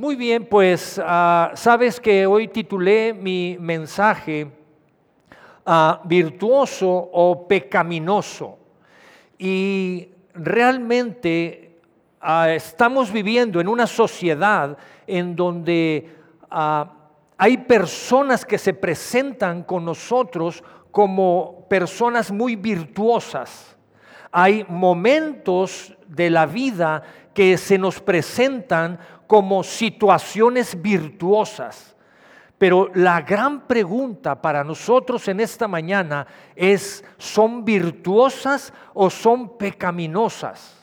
Muy bien, pues ah, sabes que hoy titulé mi mensaje ah, virtuoso o pecaminoso. Y realmente ah, estamos viviendo en una sociedad en donde hay personas que se presentan con nosotros como personas muy virtuosas. Hay momentos de la vida que se nos presentan como situaciones virtuosas. Pero la gran pregunta para nosotros en esta mañana es, ¿son virtuosas o son pecaminosas?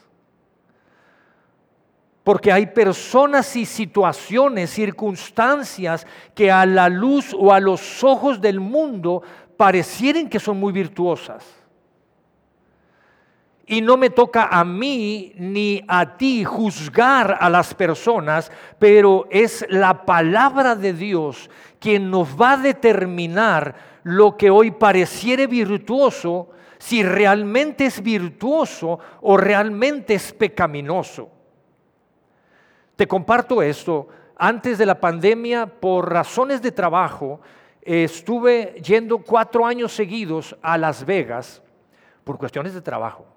Porque hay personas y situaciones, circunstancias que a la luz o a los ojos del mundo parecieren que son muy virtuosas. Y no me toca a mí ni a ti juzgar a las personas, pero es la palabra de Dios quien nos va a determinar lo que hoy pareciere virtuoso, si realmente es virtuoso o realmente es pecaminoso. Te comparto esto. Antes de la pandemia, por razones de trabajo, estuve yendo cuatro años seguidos a Las Vegas por cuestiones de trabajo.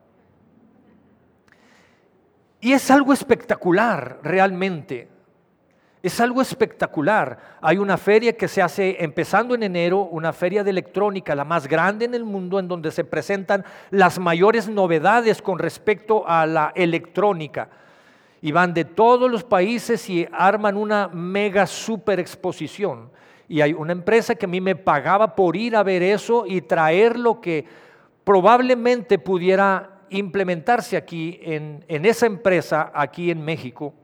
Y es algo espectacular realmente. Es algo espectacular. Hay una feria que se hace empezando en enero, una feria de electrónica, la más grande en el mundo, en donde se presentan las mayores novedades con respecto a la electrónica y van de todos los países y arman una mega super exposición. Y hay una empresa que a mí me pagaba por ir a ver eso y traer lo que probablemente pudiera implementarse aquí en, en esa empresa, aquí en México.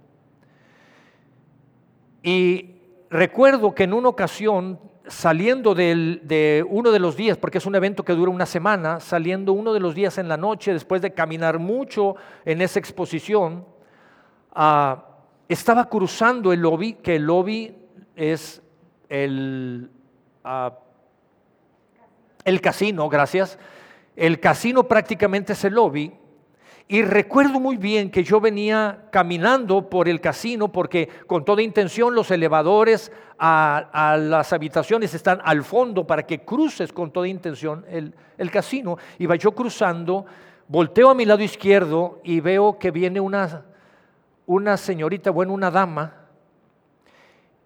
Y recuerdo que en una ocasión, saliendo de uno de los días, porque es un evento que dura una semana, saliendo uno de los días en la noche, después de caminar mucho en esa exposición, Ah, estaba cruzando el lobby, que el lobby es el, ah, el casino, gracias. El casino prácticamente es el lobby. Y recuerdo muy bien que yo venía caminando por el casino porque con toda intención los elevadores a, las habitaciones están al fondo para que cruces con toda intención el, el casino. Iba yo cruzando, volteo a mi lado izquierdo y veo que viene una una señorita, bueno, una dama,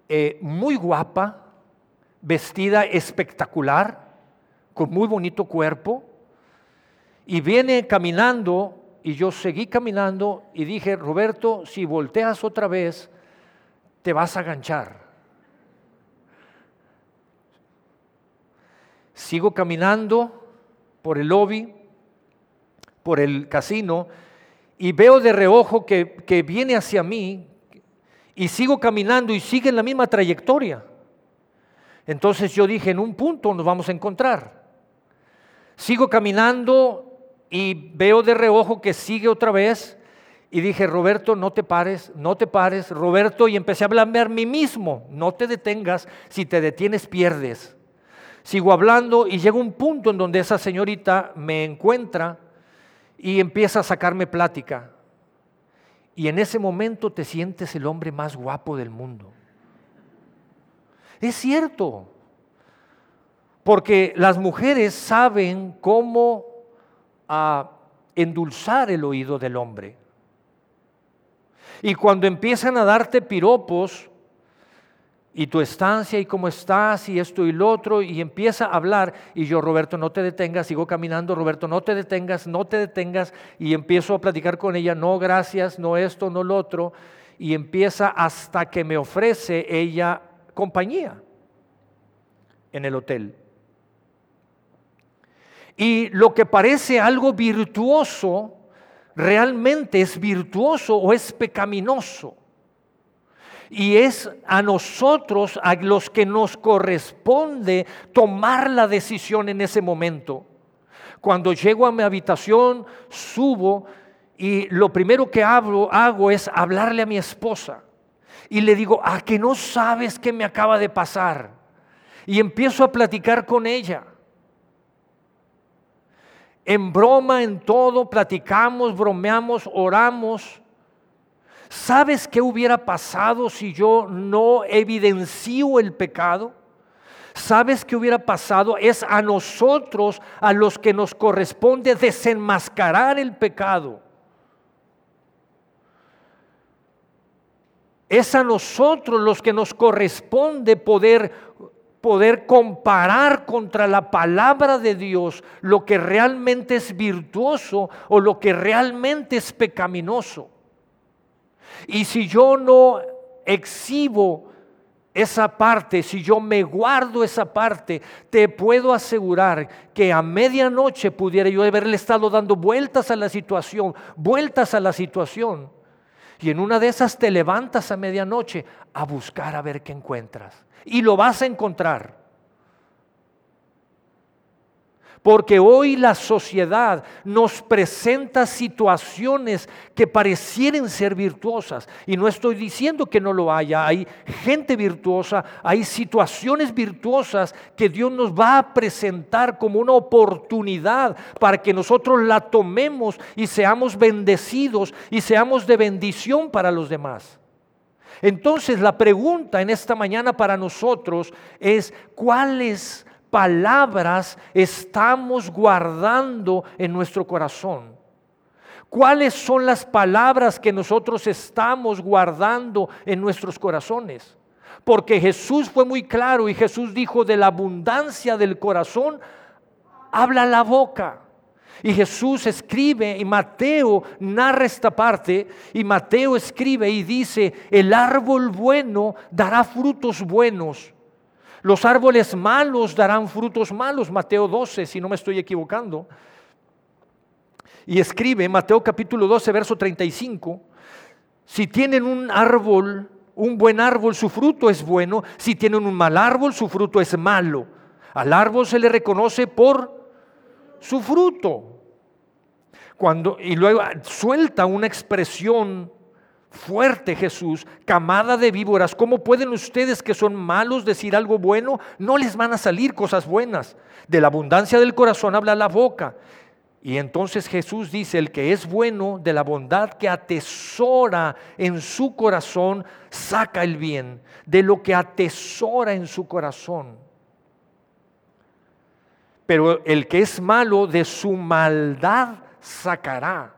eh, muy guapa, vestida espectacular, con muy bonito cuerpo, y viene caminando, y yo seguí caminando, y dije, Roberto, si volteas otra vez, te vas a ganchar. Sigo caminando por el lobby, por el casino, y veo de reojo que, viene hacia mí y sigo caminando y sigue en la misma trayectoria. Entonces yo dije, en un punto nos vamos a encontrar. Sigo caminando y veo de reojo que sigue otra vez y dije, Roberto, no te pares, no te pares, Roberto, y empecé a hablarme a mí mismo, no te detengas, si te detienes pierdes. Sigo hablando y llega un punto en donde esa señorita me encuentra y empieza a sacarme plática. Y en ese momento te sientes el hombre más guapo del mundo. Es cierto, porque las mujeres saben cómo ah, endulzar el oído del hombre. Y cuando empiezan a darte piropos, y tu estancia y cómo estás y esto y lo otro y empieza a hablar y yo Roberto no te detengas, sigo caminando, Roberto no te detengas, no te detengas y empiezo a platicar con ella, no gracias, no esto, no lo otro y empieza hasta que me ofrece ella compañía en el hotel. Y lo que parece algo virtuoso, realmente es virtuoso o es pecaminoso. Y es a nosotros a los que nos corresponde tomar la decisión en ese momento. Cuando llego a mi habitación, subo y lo primero que hago, es hablarle a mi esposa. Y le digo, ¿a que no sabes qué me acaba de pasar? Y empiezo a platicar con ella. En broma, en todo, platicamos, bromeamos, oramos ¿Sabes qué hubiera pasado si yo no evidencio el pecado? ¿Sabes qué hubiera pasado? Es a nosotros a los que nos corresponde desenmascarar el pecado. Es a nosotros los que nos corresponde poder poder comparar contra la palabra de Dios lo que realmente es virtuoso o lo que realmente es pecaminoso. Y si yo no exhibo esa parte, si yo me guardo esa parte, te puedo asegurar que a medianoche pudiera yo haberle estado dando vueltas a la situación, vueltas a la situación. Y en una de esas te levantas a medianoche a buscar a ver qué encuentras. Y lo vas a encontrar. Porque hoy la sociedad nos presenta situaciones que parecieren ser virtuosas. Y no estoy diciendo que no lo haya. Hay gente virtuosa, hay situaciones virtuosas que Dios nos va a presentar como una oportunidad para que nosotros la tomemos y seamos bendecidos y seamos de bendición para los demás. Entonces la pregunta en esta mañana para nosotros es, ¿cuáles palabras estamos guardando en nuestro corazón? ¿Cuáles son las palabras que nosotros estamos guardando en nuestros corazones? Porque Jesús fue muy claro y Jesús dijo, de la abundancia del corazón habla la boca. Y Jesús escribe y Mateo narra esta parte y Mateo escribe y dice, el árbol bueno dará frutos buenos los árboles malos darán frutos malos, Mateo 12, si no me estoy equivocando. Y escribe Mateo capítulo 12, verso 35, si tienen un árbol, un buen árbol, su fruto es bueno, si tienen un mal árbol, su fruto es malo. Al árbol se le reconoce por su fruto. Cuando, y luego suelta una expresión fuerte Jesús, camada de víboras, ¿cómo pueden ustedes que son malos decir algo bueno? No les van a salir cosas buenas. De la abundancia del corazón habla la boca. Y entonces Jesús dice, el que es bueno de la bondad que atesora en su corazón, saca el bien, de lo que atesora en su corazón. Pero el que es malo de su maldad sacará,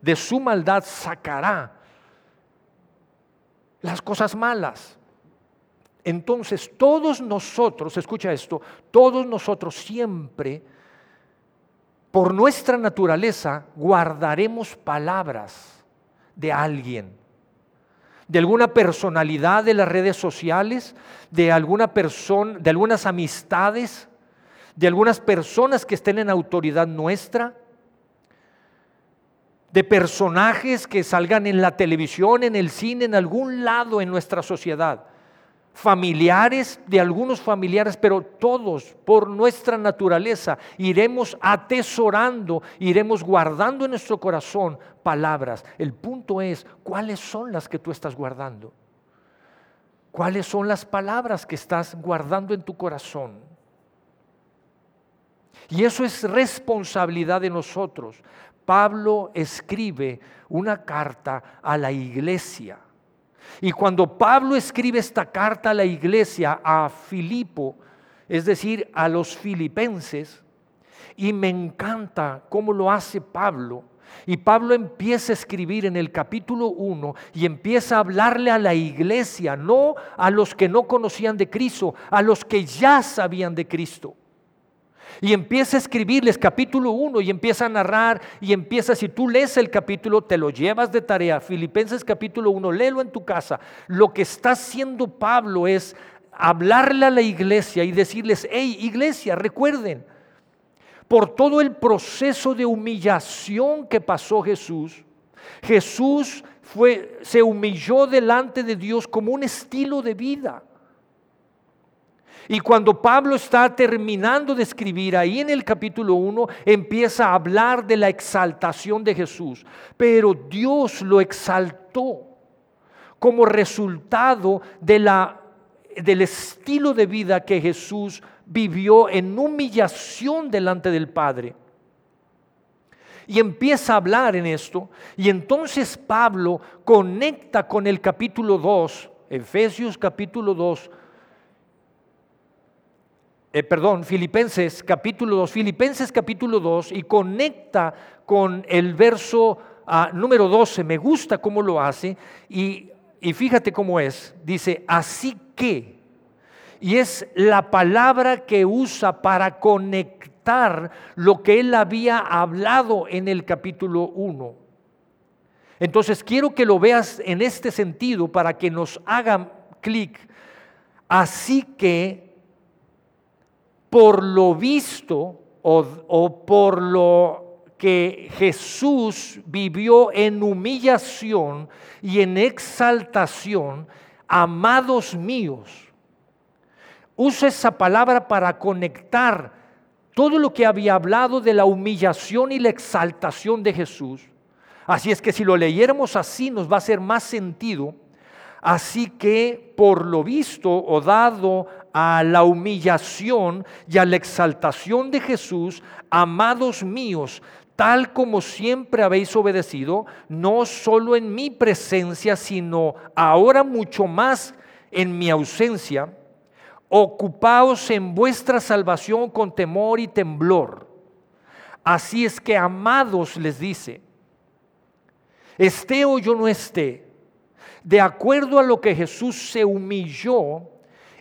de su maldad sacará las cosas malas. Entonces, todos nosotros, escucha esto, todos nosotros siempre, por nuestra naturaleza, guardaremos palabras de alguien, de alguna personalidad de las redes sociales, de alguna persona, de algunas amistades, de algunas personas que estén en autoridad nuestra de personajes que salgan en la televisión, en el cine, en algún lado en nuestra sociedad. Familiares, de algunos familiares, pero todos por nuestra naturaleza iremos atesorando, iremos guardando en nuestro corazón palabras. El punto es, ¿cuáles son las que tú estás guardando? ¿Cuáles son las palabras que estás guardando en tu corazón? Y eso es responsabilidad de nosotros. Pablo escribe una carta a la iglesia. Y cuando Pablo escribe esta carta a la iglesia, a Filipo, es decir, a los filipenses, y me encanta cómo lo hace Pablo. Y Pablo empieza a escribir en el capítulo 1 y empieza a hablarle a la iglesia, no a los que no conocían de Cristo, a los que ya sabían de Cristo. Y empieza a escribirles capítulo 1 y empieza a narrar y empieza, si tú lees el capítulo, te lo llevas de tarea. Filipenses capítulo 1, léelo en tu casa. Lo que está haciendo Pablo es hablarle a la iglesia y decirles, hey iglesia, recuerden, por todo el proceso de humillación que pasó Jesús, Jesús fue, se humilló delante de Dios como un estilo de vida. Y cuando Pablo está terminando de escribir ahí en el capítulo 1, empieza a hablar de la exaltación de Jesús. Pero Dios lo exaltó como resultado de la, del estilo de vida que Jesús vivió en humillación delante del Padre. Y empieza a hablar en esto. Y entonces Pablo conecta con el capítulo 2, Efesios capítulo 2, eh, perdón, Filipenses capítulo 2, Filipenses capítulo 2 y conecta con el verso ah, número 12. Me gusta cómo lo hace y, y fíjate cómo es. Dice, así que, y es la palabra que usa para conectar lo que él había hablado en el capítulo 1. Entonces quiero que lo veas en este sentido para que nos haga clic. Así que por lo visto o, por lo que Jesús vivió en humillación y en exaltación, amados míos. Usa esa palabra para conectar todo lo que había hablado de la humillación y la exaltación de Jesús. Así es que si lo leyéramos así nos va a hacer más sentido. Así que por lo visto o dado a la humillación y a la exaltación de Jesús, amados míos, tal como siempre habéis obedecido, no solo en mi presencia, sino ahora mucho más en mi ausencia, ocupaos en vuestra salvación con temor y temblor. Así es que, amados, les dice, esté o yo no esté, de acuerdo a lo que Jesús se humilló,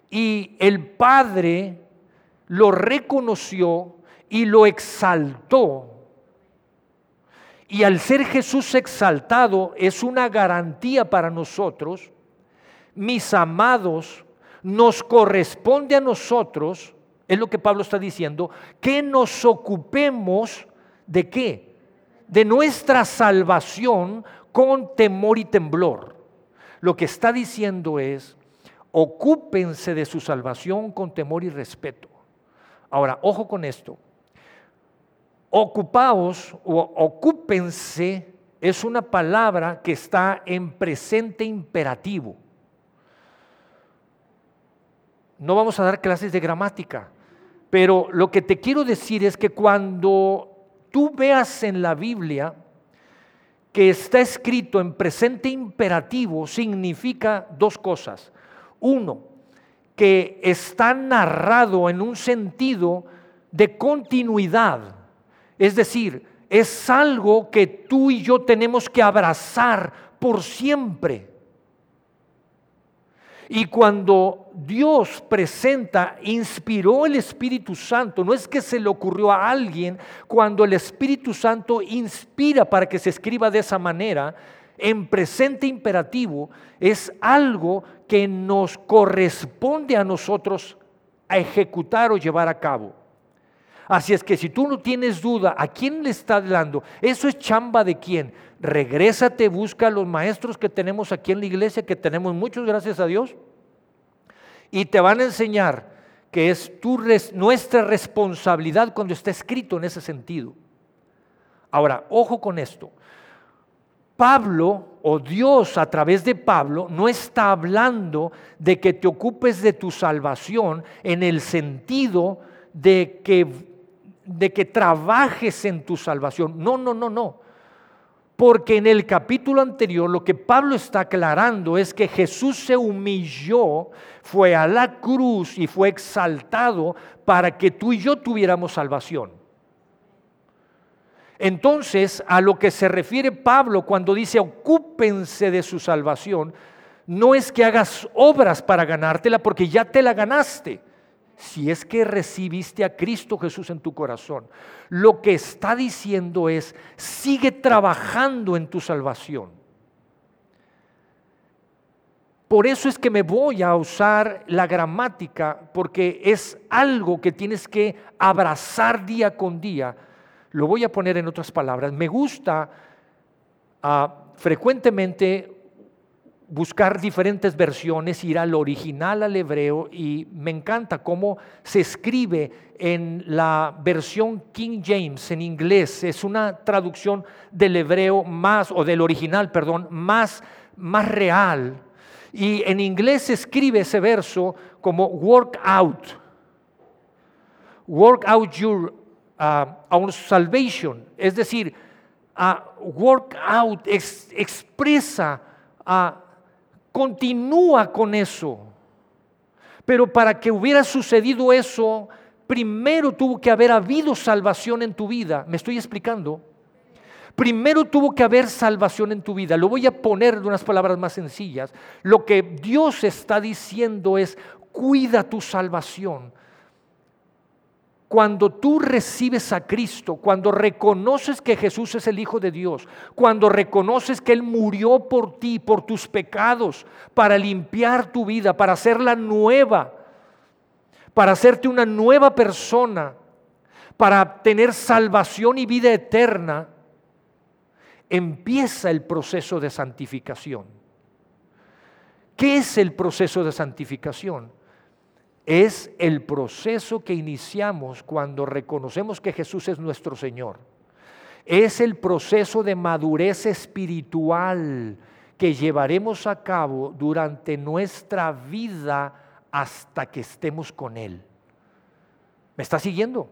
y el Padre lo reconoció y lo exaltó. Y al ser Jesús exaltado es una garantía para nosotros, mis amados, nos corresponde a nosotros, es lo que Pablo está diciendo, que nos ocupemos de qué? De nuestra salvación con temor y temblor. Lo que está diciendo es, ocúpense de su salvación con temor y respeto. Ahora, ojo con esto. Ocupaos o ocúpense es una palabra que está en presente imperativo. No vamos a dar clases de gramática, pero lo que te quiero decir es que cuando tú veas en la Biblia que está escrito en presente imperativo, significa dos cosas. Uno, que está narrado en un sentido de continuidad. Es decir, es algo que tú y yo tenemos que abrazar por siempre. Y cuando Dios presenta, inspiró el Espíritu Santo, no es que se le ocurrió a alguien, cuando el Espíritu Santo inspira para que se escriba de esa manera, en presente imperativo, es algo que nos corresponde a nosotros a ejecutar o llevar a cabo. Así es que si tú no tienes duda, ¿a quién le está hablando? Eso es chamba de quién. Regrésate, busca a los maestros que tenemos aquí en la iglesia, que tenemos muchos, gracias a Dios, y te van a enseñar que es tu, nuestra responsabilidad cuando está escrito en ese sentido. Ahora, ojo con esto. Pablo o Dios a través de Pablo no está hablando de que te ocupes de tu salvación en el sentido de que, de que trabajes en tu salvación. No, no, no, no. Porque en el capítulo anterior lo que Pablo está aclarando es que Jesús se humilló, fue a la cruz y fue exaltado para que tú y yo tuviéramos salvación. Entonces, a lo que se refiere Pablo cuando dice ocúpense de su salvación, no es que hagas obras para ganártela porque ya te la ganaste. Si es que recibiste a Cristo Jesús en tu corazón, lo que está diciendo es, sigue trabajando en tu salvación. Por eso es que me voy a usar la gramática, porque es algo que tienes que abrazar día con día lo voy a poner en otras palabras. Me gusta ah, frecuentemente buscar diferentes versiones, ir al original, al hebreo, y me encanta cómo se escribe en la versión King James en inglés. Es una traducción del hebreo más, o del original, perdón, más, más real. Y en inglés se escribe ese verso como work out. Work out your a un salvation, es decir, a work out, expresa, a, continúa con eso. Pero para que hubiera sucedido eso, primero tuvo que haber habido salvación en tu vida. ¿Me estoy explicando? Primero tuvo que haber salvación en tu vida. Lo voy a poner de unas palabras más sencillas. Lo que Dios está diciendo es, cuida tu salvación. Cuando tú recibes a Cristo, cuando reconoces que Jesús es el Hijo de Dios, cuando reconoces que Él murió por ti, por tus pecados, para limpiar tu vida, para hacerla nueva, para hacerte una nueva persona, para tener salvación y vida eterna, empieza el proceso de santificación. ¿Qué es el proceso de santificación? Es el proceso que iniciamos cuando reconocemos que Jesús es nuestro Señor. Es el proceso de madurez espiritual que llevaremos a cabo durante nuestra vida hasta que estemos con Él. ¿Me está siguiendo?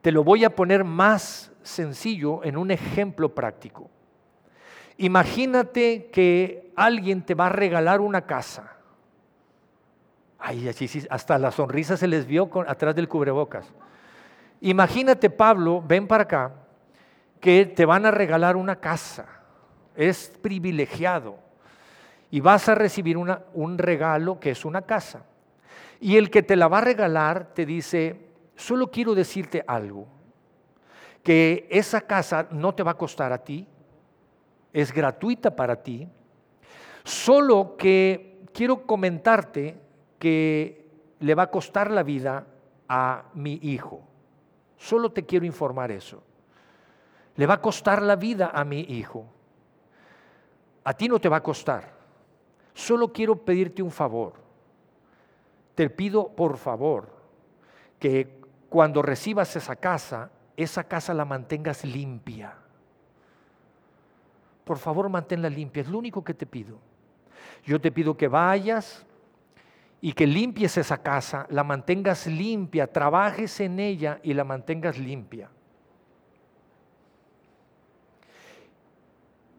Te lo voy a poner más sencillo en un ejemplo práctico. Imagínate que alguien te va a regalar una casa. Ay, hasta la sonrisa se les vio atrás del cubrebocas. Imagínate, Pablo, ven para acá, que te van a regalar una casa. Es privilegiado. Y vas a recibir un regalo que es una casa. Y el que te la va a regalar te dice, solo quiero decirte algo que esa casa no te va a costar a ti, es gratuita para ti, solo que quiero comentarte que le va a costar la vida a mi hijo. Solo te quiero informar eso. Le va a costar la vida a mi hijo. A ti no te va a costar. Solo quiero pedirte un favor. Te pido por favor que cuando recibas esa casa esa casa la mantengas limpia. Por favor, manténla limpia, es lo único que te pido. Yo te pido que vayas y que limpies esa casa, la mantengas limpia, trabajes en ella y la mantengas limpia.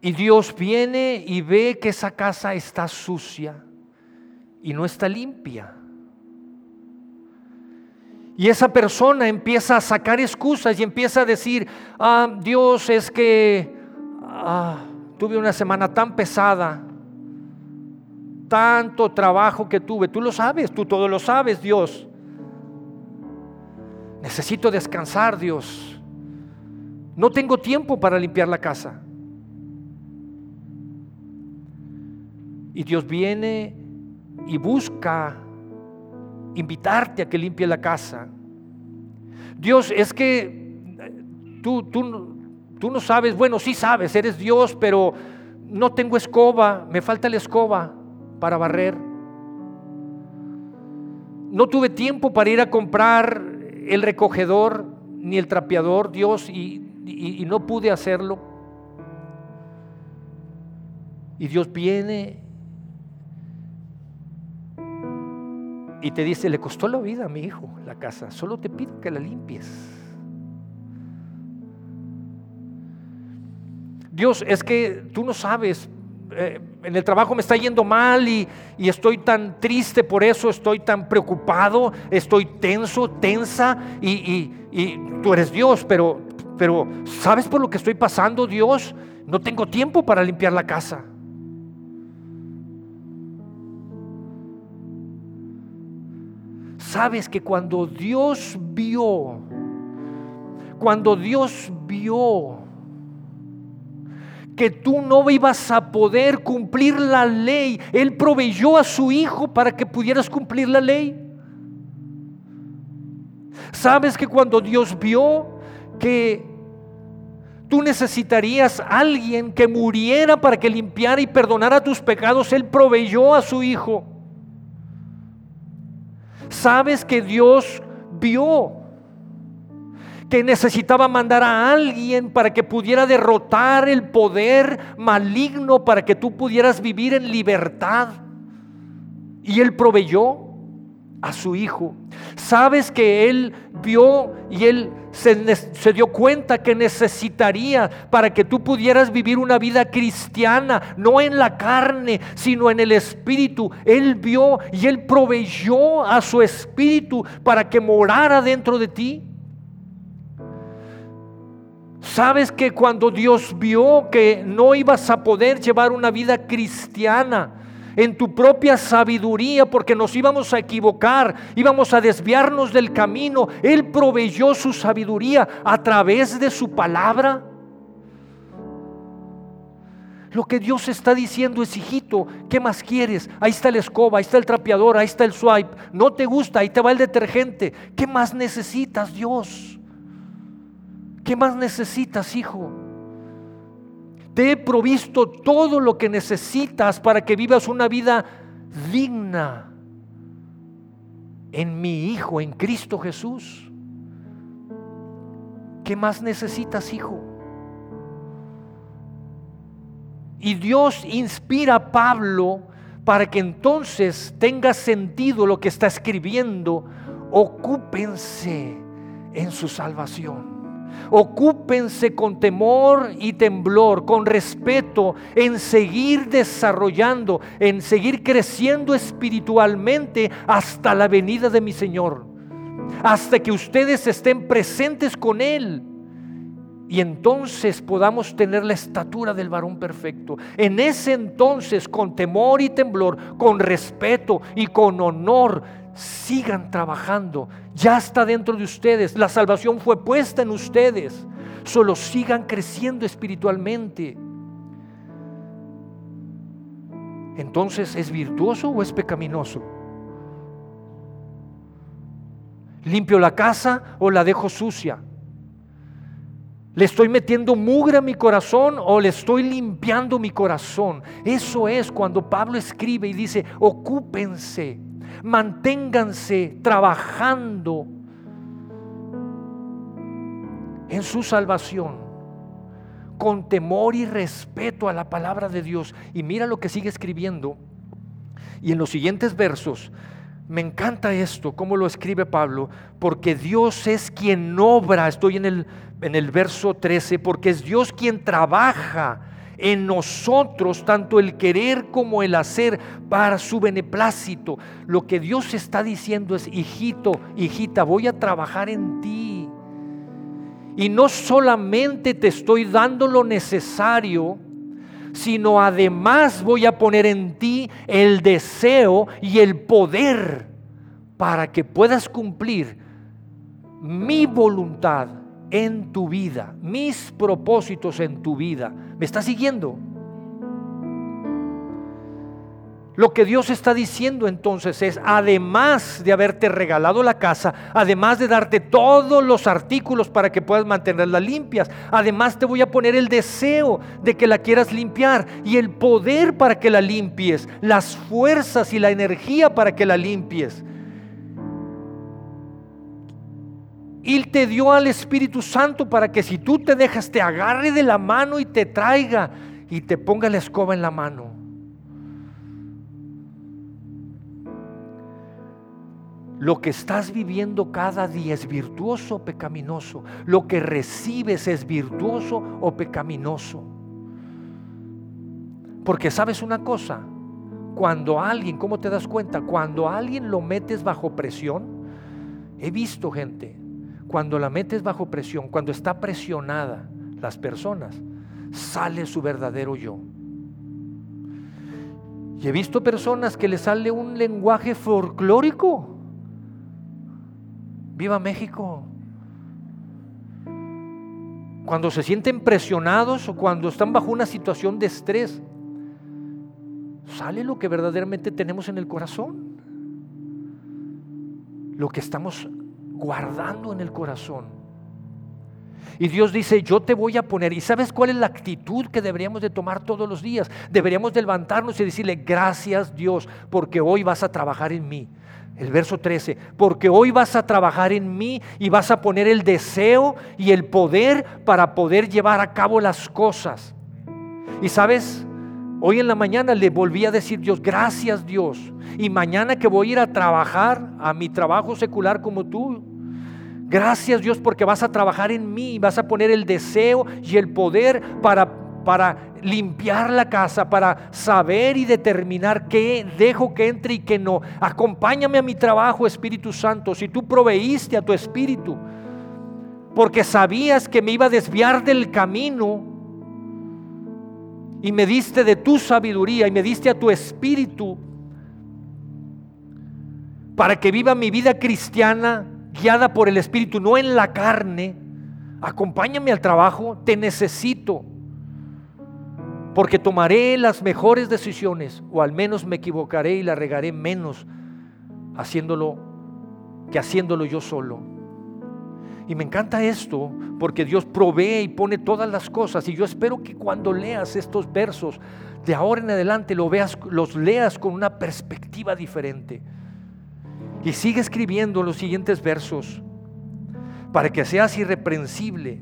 Y Dios viene y ve que esa casa está sucia y no está limpia. Y esa persona empieza a sacar excusas y empieza a decir, ah, Dios, es que ah, tuve una semana tan pesada, tanto trabajo que tuve. Tú lo sabes, tú todo lo sabes, Dios. Necesito descansar, Dios. No tengo tiempo para limpiar la casa. Y Dios viene y busca invitarte a que limpie la casa. Dios, es que tú, tú, tú no sabes, bueno, sí sabes, eres Dios, pero no tengo escoba, me falta la escoba para barrer. No tuve tiempo para ir a comprar el recogedor ni el trapeador, Dios, y, no pude hacerlo. Y Dios viene y te dice, le costó la vida a mi hijo la casa, solo te pido que la limpies. Dios, es que tú no sabes, eh, en el trabajo me está yendo mal y, estoy tan triste por eso, estoy tan preocupado, estoy tenso, tensa y, y tú eres Dios, pero, pero ¿sabes por lo que estoy pasando, Dios? No tengo tiempo para limpiar la casa. Sabes que cuando Dios vio, cuando Dios vio que tú no ibas a poder cumplir la ley, Él proveyó a su Hijo para que pudieras cumplir la ley. Sabes que cuando Dios vio que tú necesitarías a alguien que muriera para que limpiara y perdonara tus pecados, Él proveyó a su Hijo sabes que Dios vio que necesitaba mandar a alguien para que pudiera derrotar el poder maligno, para que tú pudieras vivir en libertad. Y Él proveyó a su hijo. Sabes que Él vio y Él se, dio cuenta que necesitaría para que tú pudieras vivir una vida cristiana, no en la carne, sino en el espíritu. Él vio y él proveyó a su espíritu para que morara dentro de ti. Sabes que cuando Dios vio que no ibas a poder llevar una vida cristiana, en tu propia sabiduría, porque nos íbamos a equivocar, íbamos a desviarnos del camino. Él proveyó su sabiduría a través de su palabra. Lo que Dios está diciendo es, hijito, ¿qué más quieres? Ahí está la escoba, ahí está el trapeador, ahí está el swipe. No te gusta, ahí te va el detergente. ¿Qué más necesitas, Dios? ¿Qué más necesitas, hijo? Te he provisto todo lo que necesitas para que vivas una vida digna en mi Hijo, en Cristo Jesús. ¿Qué más necesitas, hijo? Y Dios inspira a Pablo para que entonces tenga sentido lo que está escribiendo. Ocúpense en su salvación. Ocúpense con temor y temblor, con respeto, en seguir desarrollando, en seguir creciendo espiritualmente hasta la venida de mi Señor. Hasta que ustedes estén presentes con Él. Y entonces podamos tener la estatura del varón perfecto. En ese entonces, con temor y temblor, con respeto y con honor, sigan trabajando. Ya está dentro de ustedes. La salvación fue puesta en ustedes. Solo sigan creciendo espiritualmente. Entonces, ¿es virtuoso o es pecaminoso? ¿Limpio la casa o la dejo sucia? ¿Le estoy metiendo mugre a mi corazón o le estoy limpiando mi corazón? Eso es cuando Pablo escribe y dice, ocúpense manténganse trabajando en su salvación con temor y respeto a la palabra de Dios. Y mira lo que sigue escribiendo. Y en los siguientes versos, me encanta esto, cómo lo escribe Pablo, porque Dios es quien obra, estoy en el, en el verso 13, porque es Dios quien trabaja en nosotros tanto el querer como el hacer para su beneplácito. Lo que Dios está diciendo es, hijito, hijita, voy a trabajar en ti. Y no solamente te estoy dando lo necesario, sino además voy a poner en ti el deseo y el poder para que puedas cumplir mi voluntad en tu vida, mis propósitos en tu vida. ¿Me está siguiendo? Lo que Dios está diciendo entonces es, además de haberte regalado la casa, además de darte todos los artículos para que puedas mantenerla limpias, además te voy a poner el deseo de que la quieras limpiar y el poder para que la limpies, las fuerzas y la energía para que la limpies. Y te dio al Espíritu Santo para que si tú te dejas, te agarre de la mano y te traiga y te ponga la escoba en la mano. Lo que estás viviendo cada día es virtuoso o pecaminoso. Lo que recibes es virtuoso o pecaminoso. Porque sabes una cosa, cuando alguien, ¿cómo te das cuenta? Cuando alguien lo metes bajo presión, he visto gente, cuando la metes bajo presión, cuando está presionada las personas, sale su verdadero yo. Y he visto personas que le sale un lenguaje folclórico. Viva México. Cuando se sienten presionados o cuando están bajo una situación de estrés, sale lo que verdaderamente tenemos en el corazón. Lo que estamos guardando en el corazón. Y Dios dice, yo te voy a poner. ¿Y sabes cuál es la actitud que deberíamos de tomar todos los días? Deberíamos de levantarnos y decirle, gracias Dios, porque hoy vas a trabajar en mí. El verso 13, porque hoy vas a trabajar en mí y vas a poner el deseo y el poder para poder llevar a cabo las cosas. Y sabes, hoy en la mañana le volví a decir Dios, gracias Dios. Y mañana que voy a ir a trabajar, a mi trabajo secular como tú, Gracias Dios porque vas a trabajar en mí, vas a poner el deseo y el poder para, para limpiar la casa, para saber y determinar qué dejo que entre y qué no. Acompáñame a mi trabajo, Espíritu Santo, si tú proveíste a tu Espíritu, porque sabías que me iba a desviar del camino y me diste de tu sabiduría y me diste a tu Espíritu para que viva mi vida cristiana guiada por el Espíritu, no en la carne. Acompáñame al trabajo, te necesito. Porque tomaré las mejores decisiones, o al menos me equivocaré y la regaré menos haciéndolo que haciéndolo yo solo. Y me encanta esto porque Dios provee y pone todas las cosas. Y yo espero que cuando leas estos versos, de ahora en adelante lo veas, los leas con una perspectiva diferente. Y sigue escribiendo los siguientes versos para que seas irreprensible.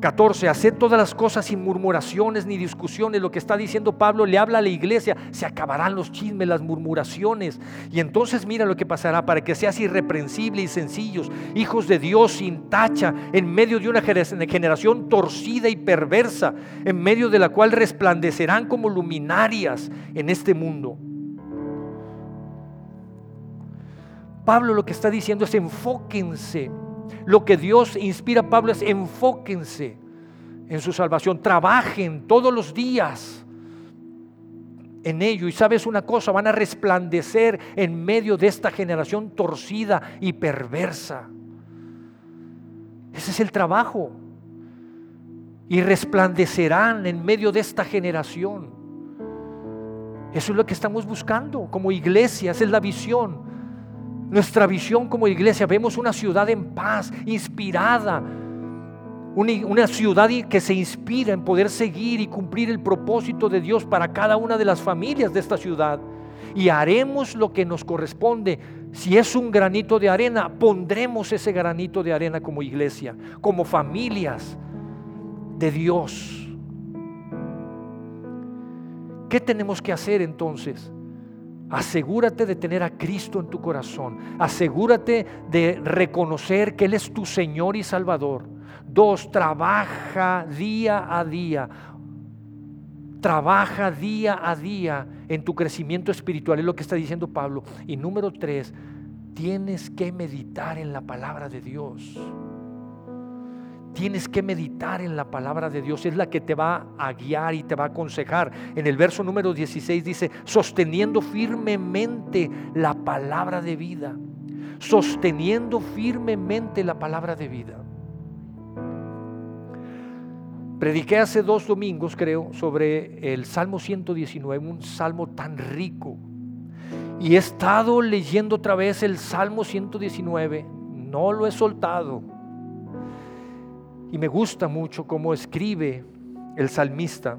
14. Haced todas las cosas sin murmuraciones ni discusiones. Lo que está diciendo Pablo le habla a la iglesia. Se acabarán los chismes, las murmuraciones. Y entonces mira lo que pasará para que seas irreprensible y sencillos, hijos de Dios sin tacha, en medio de una generación torcida y perversa, en medio de la cual resplandecerán como luminarias en este mundo Pablo lo que está diciendo es enfóquense. Lo que Dios inspira a Pablo es enfóquense en su salvación. Trabajen todos los días en ello. Y sabes una cosa, van a resplandecer en medio de esta generación torcida y perversa. Ese es el trabajo. Y resplandecerán en medio de esta generación. Eso es lo que estamos buscando como iglesia, esa es la visión. Nuestra visión como iglesia, vemos una ciudad en paz, inspirada, una ciudad que se inspira en poder seguir y cumplir el propósito de Dios para cada una de las familias de esta ciudad. Y haremos lo que nos corresponde. Si es un granito de arena, pondremos ese granito de arena como iglesia, como familias de Dios. ¿Qué tenemos que hacer entonces? Asegúrate de tener a Cristo en tu corazón. Asegúrate de reconocer que Él es tu Señor y Salvador. Dos, trabaja día a día. Trabaja día a día en tu crecimiento espiritual. Es lo que está diciendo Pablo. Y número tres, tienes que meditar en la palabra de Dios. Tienes que meditar en la palabra de Dios, es la que te va a guiar y te va a aconsejar. En el verso número 16 dice, sosteniendo firmemente la palabra de vida, sosteniendo firmemente la palabra de vida. Prediqué hace dos domingos, creo, sobre el Salmo 119, un salmo tan rico. Y he estado leyendo otra vez el Salmo 119, no lo he soltado y me gusta mucho cómo escribe el salmista,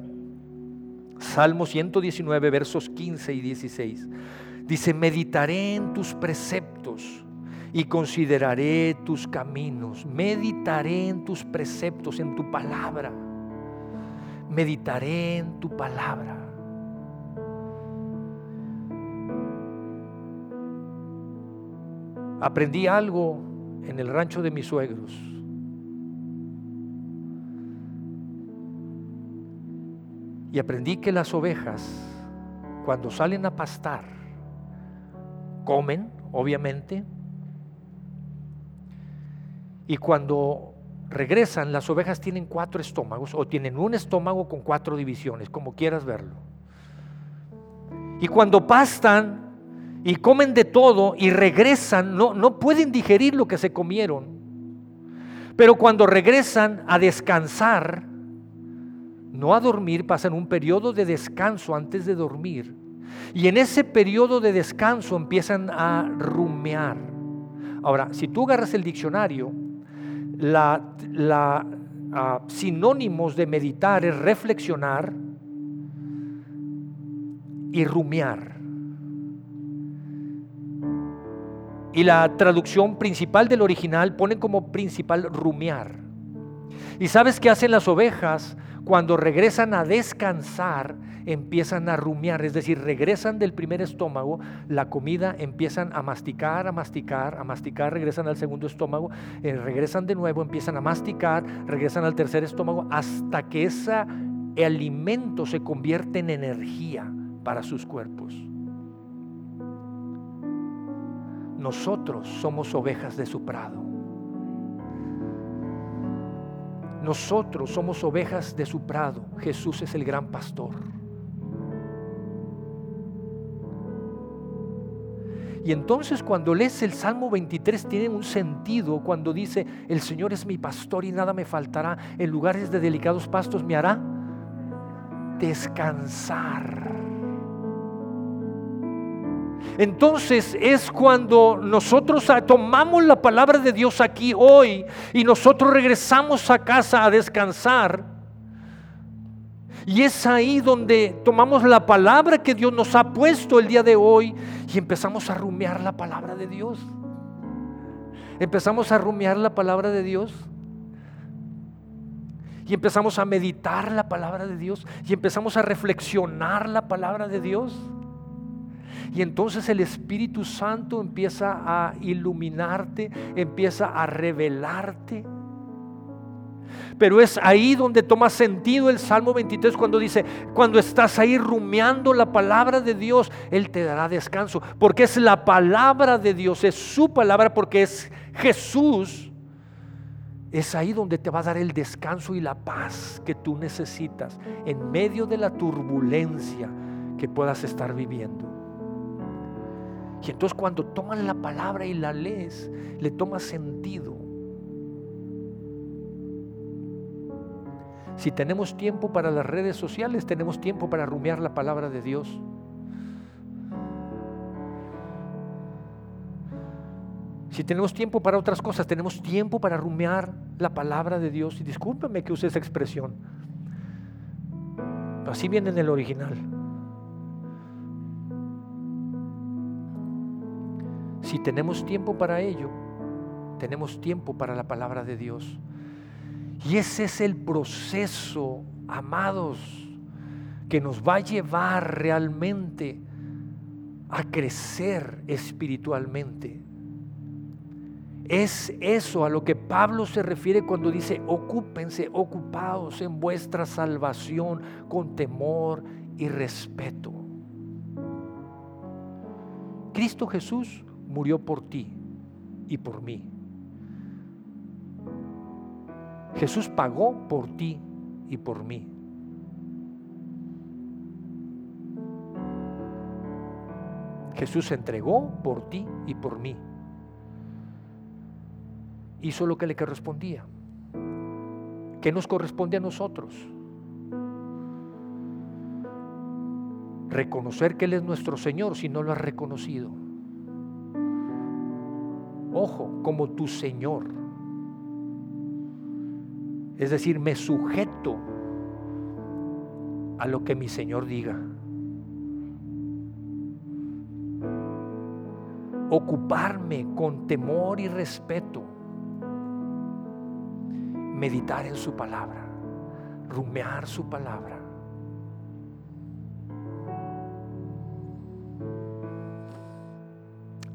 Salmo 119, versos 15 y 16. Dice, meditaré en tus preceptos y consideraré tus caminos. Meditaré en tus preceptos, en tu palabra. Meditaré en tu palabra. Aprendí algo en el rancho de mis suegros. Y aprendí que las ovejas, cuando salen a pastar, comen, obviamente, y cuando regresan, las ovejas tienen cuatro estómagos o tienen un estómago con cuatro divisiones, como quieras verlo. Y cuando pastan y comen de todo y regresan, no, no pueden digerir lo que se comieron. Pero cuando regresan a descansar, no a dormir, pasan un periodo de descanso antes de dormir. Y en ese periodo de descanso empiezan a rumear. Ahora, si tú agarras el diccionario, la, ah, sinónimos de meditar es reflexionar y rumear. Y la traducción principal del original pone como principal rumear. ¿Y sabes qué hacen las ovejas? Cuando regresan a descansar, empiezan a rumiar, es decir, regresan del primer estómago, la comida empiezan a masticar, a masticar, a masticar, regresan al segundo estómago, eh, regresan de nuevo, empiezan a masticar, regresan al tercer estómago, hasta que ese alimento se convierte en energía para sus cuerpos. Nosotros somos ovejas de su prado. Nosotros somos ovejas de su prado. Jesús es el gran pastor. Y entonces cuando lees el Salmo 23 tiene un sentido cuando dice, el Señor es mi pastor y nada me faltará, en lugares de delicados pastos me hará descansar. Entonces es cuando nosotros tomamos la palabra de Dios aquí hoy y nosotros regresamos a casa a descansar. Y es ahí donde tomamos la palabra que Dios nos ha puesto el día de hoy y empezamos a rumiar la palabra de Dios. Empezamos a rumiar la palabra de Dios. Y empezamos a meditar la palabra de Dios. Y empezamos a reflexionar la palabra de Dios. Y entonces el Espíritu Santo empieza a iluminarte, empieza a revelarte. Pero es ahí donde toma sentido el Salmo 23 cuando dice, cuando estás ahí rumiando la palabra de Dios, Él te dará descanso. Porque es la palabra de Dios, es su palabra, porque es Jesús. Es ahí donde te va a dar el descanso y la paz que tú necesitas en medio de la turbulencia que puedas estar viviendo. Y entonces cuando toman la palabra y la lees, le toma sentido. Si tenemos tiempo para las redes sociales, tenemos tiempo para rumiar la palabra de Dios. Si tenemos tiempo para otras cosas, tenemos tiempo para rumiar la palabra de Dios. Y discúlpeme que use esa expresión. así viene en el original. Si tenemos tiempo para ello, tenemos tiempo para la palabra de Dios. Y ese es el proceso, amados, que nos va a llevar realmente a crecer espiritualmente. Es eso a lo que Pablo se refiere cuando dice, ocúpense, ocupados en vuestra salvación con temor y respeto. Cristo Jesús murió por ti y por mí. Jesús pagó por ti y por mí. Jesús entregó por ti y por mí. Hizo lo que le correspondía. ¿Qué nos corresponde a nosotros? Reconocer que Él es nuestro Señor si no lo has reconocido ojo, como tu Señor. Es decir, me sujeto a lo que mi Señor diga. Ocuparme con temor y respeto. Meditar en su palabra. Rumear su palabra.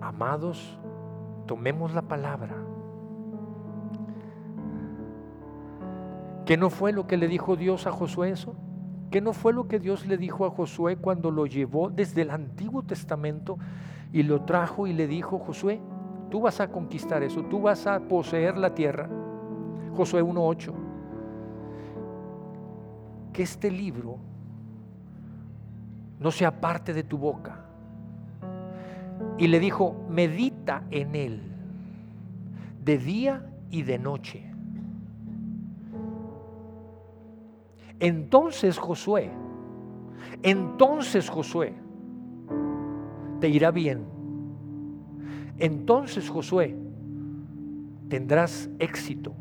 Amados, tomemos la palabra. ¿Qué no fue lo que le dijo Dios a Josué eso? ¿Qué no fue lo que Dios le dijo a Josué cuando lo llevó desde el Antiguo Testamento y lo trajo y le dijo, Josué, tú vas a conquistar eso, tú vas a poseer la tierra? Josué 1.8. Que este libro no sea parte de tu boca, y le dijo, medita en él de día y de noche. Entonces Josué, entonces Josué, te irá bien. Entonces Josué, tendrás éxito.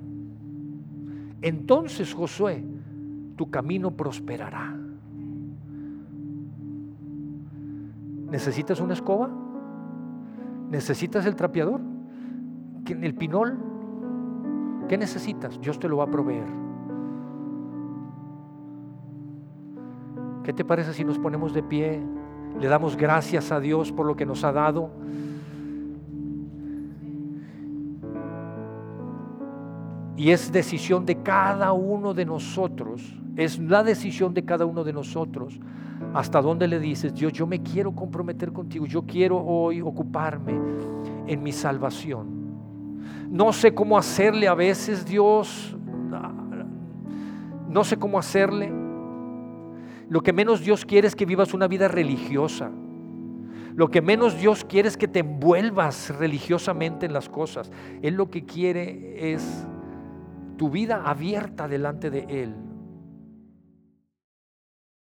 Entonces Josué, tu camino prosperará. ¿Necesitas una escoba? ¿Necesitas el trapeador? ¿El pinol? ¿Qué necesitas? Dios te lo va a proveer. ¿Qué te parece si nos ponemos de pie? Le damos gracias a Dios por lo que nos ha dado. Y es decisión de cada uno de nosotros, es la decisión de cada uno de nosotros hasta dónde le dices, Dios, yo me quiero comprometer contigo, yo quiero hoy ocuparme en mi salvación. No sé cómo hacerle a veces, Dios, no sé cómo hacerle. Lo que menos Dios quiere es que vivas una vida religiosa. Lo que menos Dios quiere es que te envuelvas religiosamente en las cosas. Él lo que quiere es tu vida abierta delante de Él